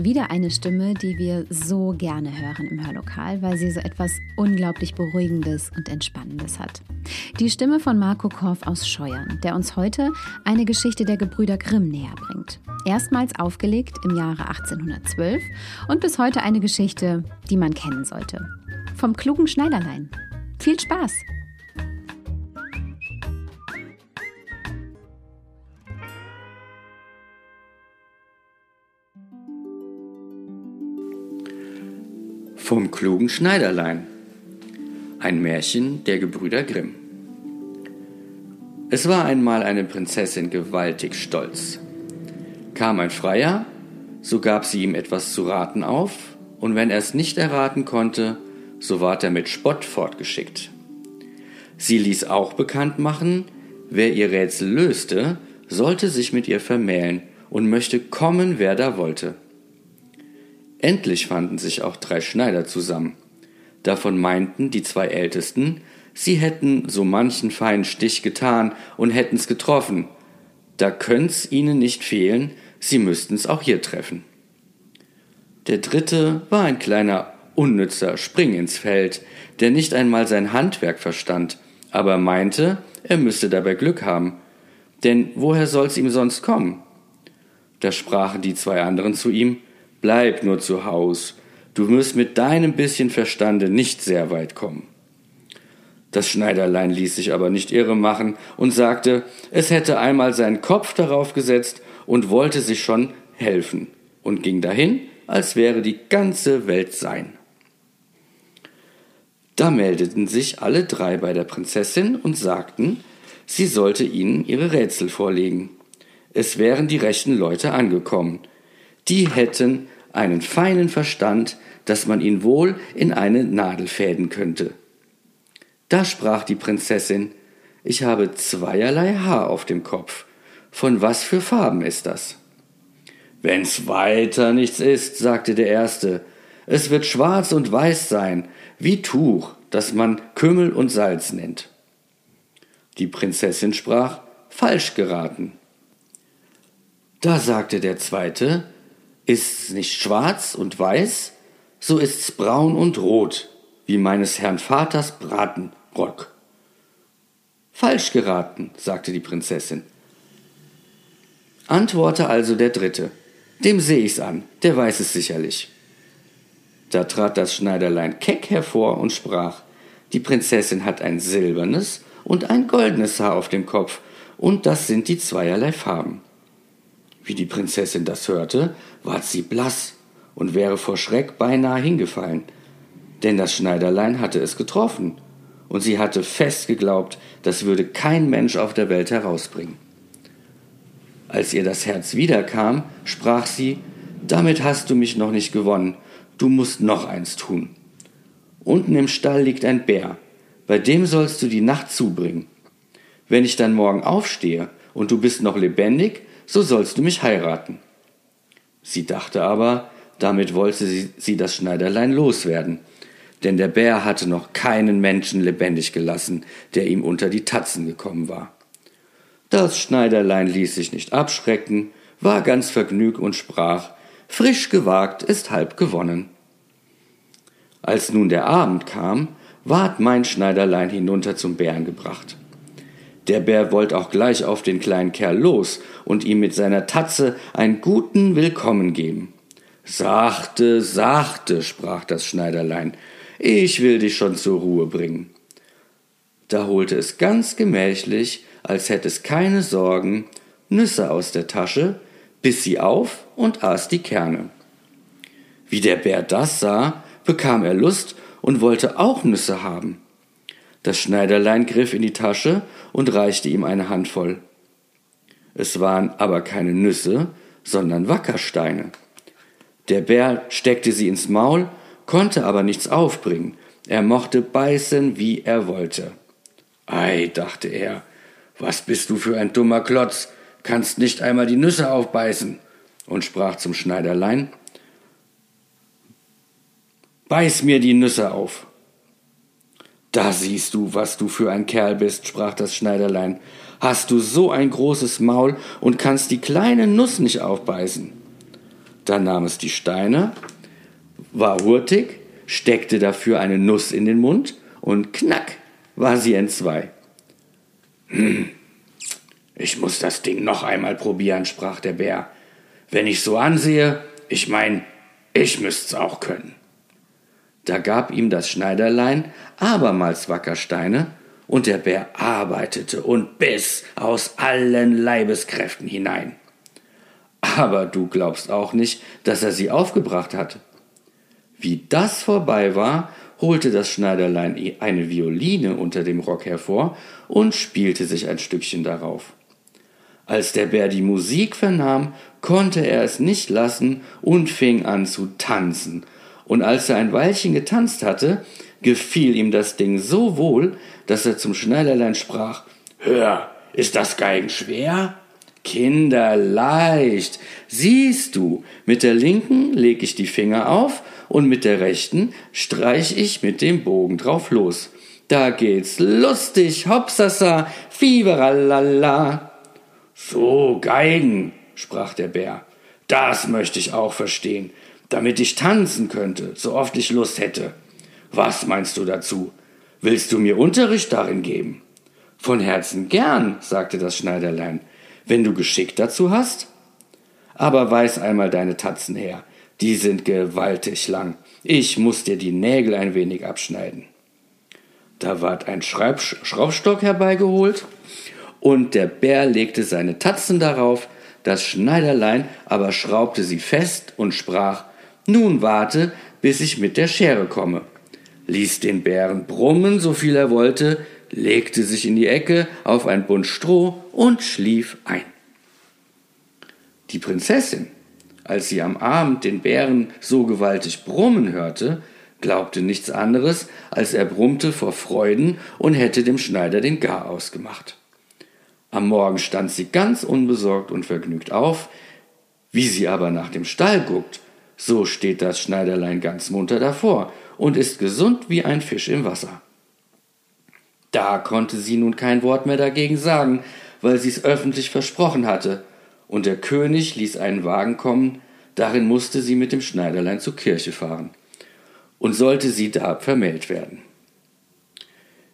Wieder eine Stimme, die wir so gerne hören im Hörlokal, weil sie so etwas unglaublich Beruhigendes und Entspannendes hat. Die Stimme von Marco Korf aus Scheuern, der uns heute eine Geschichte der Gebrüder Grimm näher bringt. Erstmals aufgelegt im Jahre 1812 und bis heute eine Geschichte, die man kennen sollte. Vom klugen Schneiderlein. Viel Spaß! Vom klugen Schneiderlein. Ein Märchen der Gebrüder Grimm. Es war einmal eine Prinzessin gewaltig stolz. Kam ein Freier, so gab sie ihm etwas zu raten auf, und wenn er es nicht erraten konnte, so ward er mit Spott fortgeschickt. Sie ließ auch bekannt machen, wer ihr Rätsel löste, sollte sich mit ihr vermählen und möchte kommen, wer da wollte. Endlich fanden sich auch drei Schneider zusammen. Davon meinten die zwei Ältesten, sie hätten so manchen feinen Stich getan und hätten's getroffen. Da könnt's ihnen nicht fehlen, sie müssten's auch hier treffen. Der dritte war ein kleiner unnützer Spring ins Feld, der nicht einmal sein Handwerk verstand, aber meinte, er müsste dabei Glück haben. Denn woher soll's ihm sonst kommen? Da sprachen die zwei anderen zu ihm, Bleib nur zu Haus, du wirst mit deinem bisschen Verstande nicht sehr weit kommen. Das Schneiderlein ließ sich aber nicht irre machen und sagte, es hätte einmal seinen Kopf darauf gesetzt und wollte sich schon helfen und ging dahin, als wäre die ganze Welt sein. Da meldeten sich alle drei bei der Prinzessin und sagten, sie sollte ihnen ihre Rätsel vorlegen. Es wären die rechten Leute angekommen, die hätten einen feinen Verstand, dass man ihn wohl in eine Nadel fäden könnte. Da sprach die Prinzessin, ich habe zweierlei Haar auf dem Kopf. Von was für Farben ist das? Wenn's weiter nichts ist, sagte der Erste, es wird schwarz und weiß sein, wie Tuch, das man Kümmel und Salz nennt. Die Prinzessin sprach, falsch geraten. Da sagte der Zweite, Ist's nicht schwarz und weiß, so ist's braun und rot, wie meines Herrn Vaters Bratenrock. Falsch geraten, sagte die Prinzessin. Antworte also der Dritte. Dem seh ich's an, der weiß es sicherlich. Da trat das Schneiderlein keck hervor und sprach, die Prinzessin hat ein silbernes und ein goldenes Haar auf dem Kopf, und das sind die zweierlei Farben. Wie die Prinzessin das hörte, ward sie blass und wäre vor Schreck beinahe hingefallen, denn das Schneiderlein hatte es getroffen, und sie hatte fest geglaubt, das würde kein Mensch auf der Welt herausbringen. Als ihr das Herz wiederkam, sprach sie, damit hast du mich noch nicht gewonnen, du musst noch eins tun. Unten im Stall liegt ein Bär, bei dem sollst du die Nacht zubringen. Wenn ich dann morgen aufstehe und du bist noch lebendig, so sollst du mich heiraten. Sie dachte aber, damit wollte sie, sie das Schneiderlein loswerden, denn der Bär hatte noch keinen Menschen lebendig gelassen, der ihm unter die Tatzen gekommen war. Das Schneiderlein ließ sich nicht abschrecken, war ganz vergnügt und sprach, frisch gewagt ist halb gewonnen. Als nun der Abend kam, ward mein Schneiderlein hinunter zum Bären gebracht. Der Bär wollte auch gleich auf den kleinen Kerl los und ihm mit seiner Tatze einen guten Willkommen geben. Sachte, sachte, sprach das Schneiderlein, ich will dich schon zur Ruhe bringen. Da holte es ganz gemächlich, als hätte es keine Sorgen, Nüsse aus der Tasche, biss sie auf und aß die Kerne. Wie der Bär das sah, bekam er Lust und wollte auch Nüsse haben. Das Schneiderlein griff in die Tasche und reichte ihm eine Handvoll. Es waren aber keine Nüsse, sondern Wackersteine. Der Bär steckte sie ins Maul, konnte aber nichts aufbringen. Er mochte beißen, wie er wollte. Ei, dachte er, Was bist du für ein dummer Klotz? Kannst nicht einmal die Nüsse aufbeißen. Und sprach zum Schneiderlein, Beiß mir die Nüsse auf. Da siehst du, was du für ein Kerl bist, sprach das Schneiderlein. Hast du so ein großes Maul und kannst die kleine Nuss nicht aufbeißen? Dann nahm es die Steine, war hurtig, steckte dafür eine Nuss in den Mund und knack war sie entzwei. Hm, ich muss das Ding noch einmal probieren, sprach der Bär. Wenn ich so ansehe, ich mein, ich müsst's auch können. Da gab ihm das Schneiderlein abermals Wackersteine, und der Bär arbeitete und biss aus allen Leibeskräften hinein. Aber du glaubst auch nicht, dass er sie aufgebracht hat. Wie das vorbei war, holte das Schneiderlein eine Violine unter dem Rock hervor und spielte sich ein Stückchen darauf. Als der Bär die Musik vernahm, konnte er es nicht lassen und fing an zu tanzen und als er ein Weilchen getanzt hatte, gefiel ihm das Ding so wohl, dass er zum Schneiderlein sprach, Hör, ist das Geigen schwer? Kinderleicht. Siehst du, mit der linken leg ich die Finger auf und mit der rechten streich ich mit dem Bogen drauf los. Da geht's lustig, hopsasa, fieberalala. So, Geigen, sprach der Bär. Das möchte ich auch verstehen damit ich tanzen könnte, so oft ich Lust hätte. Was meinst du dazu? Willst du mir Unterricht darin geben? Von Herzen gern, sagte das Schneiderlein, wenn du Geschick dazu hast. Aber weiß einmal deine Tatzen her, die sind gewaltig lang. Ich muss dir die Nägel ein wenig abschneiden. Da ward ein Schreib Schraubstock herbeigeholt, und der Bär legte seine Tatzen darauf, das Schneiderlein aber schraubte sie fest und sprach nun warte, bis ich mit der Schere komme, ließ den Bären brummen, so viel er wollte, legte sich in die Ecke auf ein Bund Stroh und schlief ein. Die Prinzessin, als sie am Abend den Bären so gewaltig brummen hörte, glaubte nichts anderes, als er brummte vor Freuden und hätte dem Schneider den Gar ausgemacht. Am Morgen stand sie ganz unbesorgt und vergnügt auf, wie sie aber nach dem Stall guckt, so steht das Schneiderlein ganz munter davor und ist gesund wie ein Fisch im Wasser. Da konnte sie nun kein Wort mehr dagegen sagen, weil sie's öffentlich versprochen hatte, und der König ließ einen Wagen kommen, darin musste sie mit dem Schneiderlein zur Kirche fahren, und sollte sie da vermählt werden.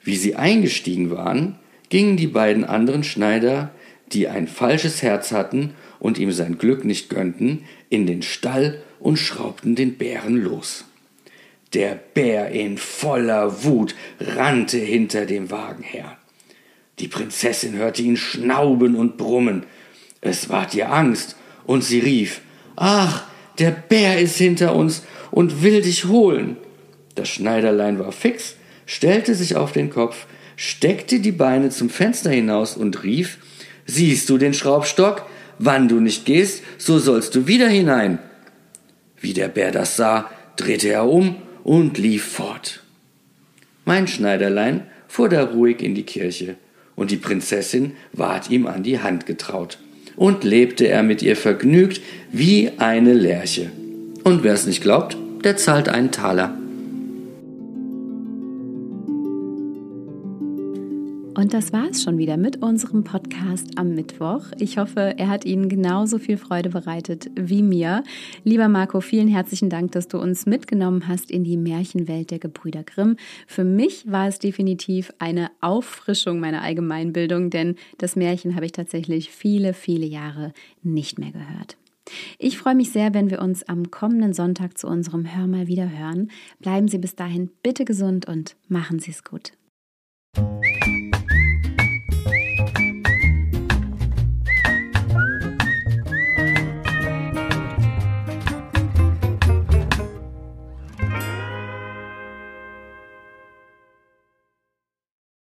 Wie sie eingestiegen waren, gingen die beiden anderen Schneider, die ein falsches Herz hatten und ihm sein Glück nicht gönnten, in den Stall und schraubten den Bären los. Der Bär in voller Wut rannte hinter dem Wagen her. Die Prinzessin hörte ihn schnauben und brummen. Es ward ihr Angst, und sie rief Ach, der Bär ist hinter uns und will dich holen. Das Schneiderlein war fix, stellte sich auf den Kopf, steckte die Beine zum Fenster hinaus und rief Siehst du den Schraubstock? Wann du nicht gehst, so sollst du wieder hinein. Wie der Bär das sah, drehte er um und lief fort. Mein Schneiderlein fuhr da ruhig in die Kirche, und die Prinzessin ward ihm an die Hand getraut, und lebte er mit ihr vergnügt wie eine Lerche. Und wer es nicht glaubt, der zahlt einen Taler. Und das war es schon wieder mit unserem Podcast am Mittwoch. Ich hoffe, er hat Ihnen genauso viel Freude bereitet wie mir. Lieber Marco, vielen herzlichen Dank, dass du uns mitgenommen hast in die Märchenwelt der Gebrüder Grimm. Für mich war es definitiv eine Auffrischung meiner Allgemeinbildung, denn das Märchen habe ich tatsächlich viele, viele Jahre nicht mehr gehört. Ich freue mich sehr, wenn wir uns am kommenden Sonntag zu unserem Hör mal wieder hören. Bleiben Sie bis dahin bitte gesund und machen Sie es gut.